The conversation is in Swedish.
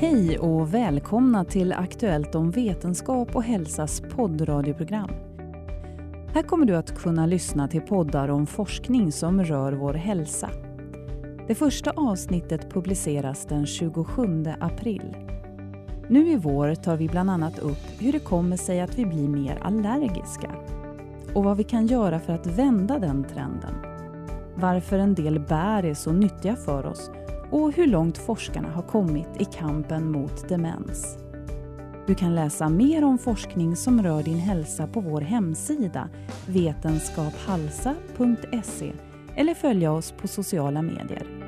Hej och välkomna till Aktuellt om vetenskap och hälsas poddradioprogram. Här kommer du att kunna lyssna till poddar om forskning som rör vår hälsa. Det första avsnittet publiceras den 27 april. Nu i vår tar vi bland annat upp hur det kommer sig att vi blir mer allergiska och vad vi kan göra för att vända den trenden. Varför en del bär är så nyttiga för oss och hur långt forskarna har kommit i kampen mot demens. Du kan läsa mer om forskning som rör din hälsa på vår hemsida vetenskaphalsa.se eller följa oss på sociala medier.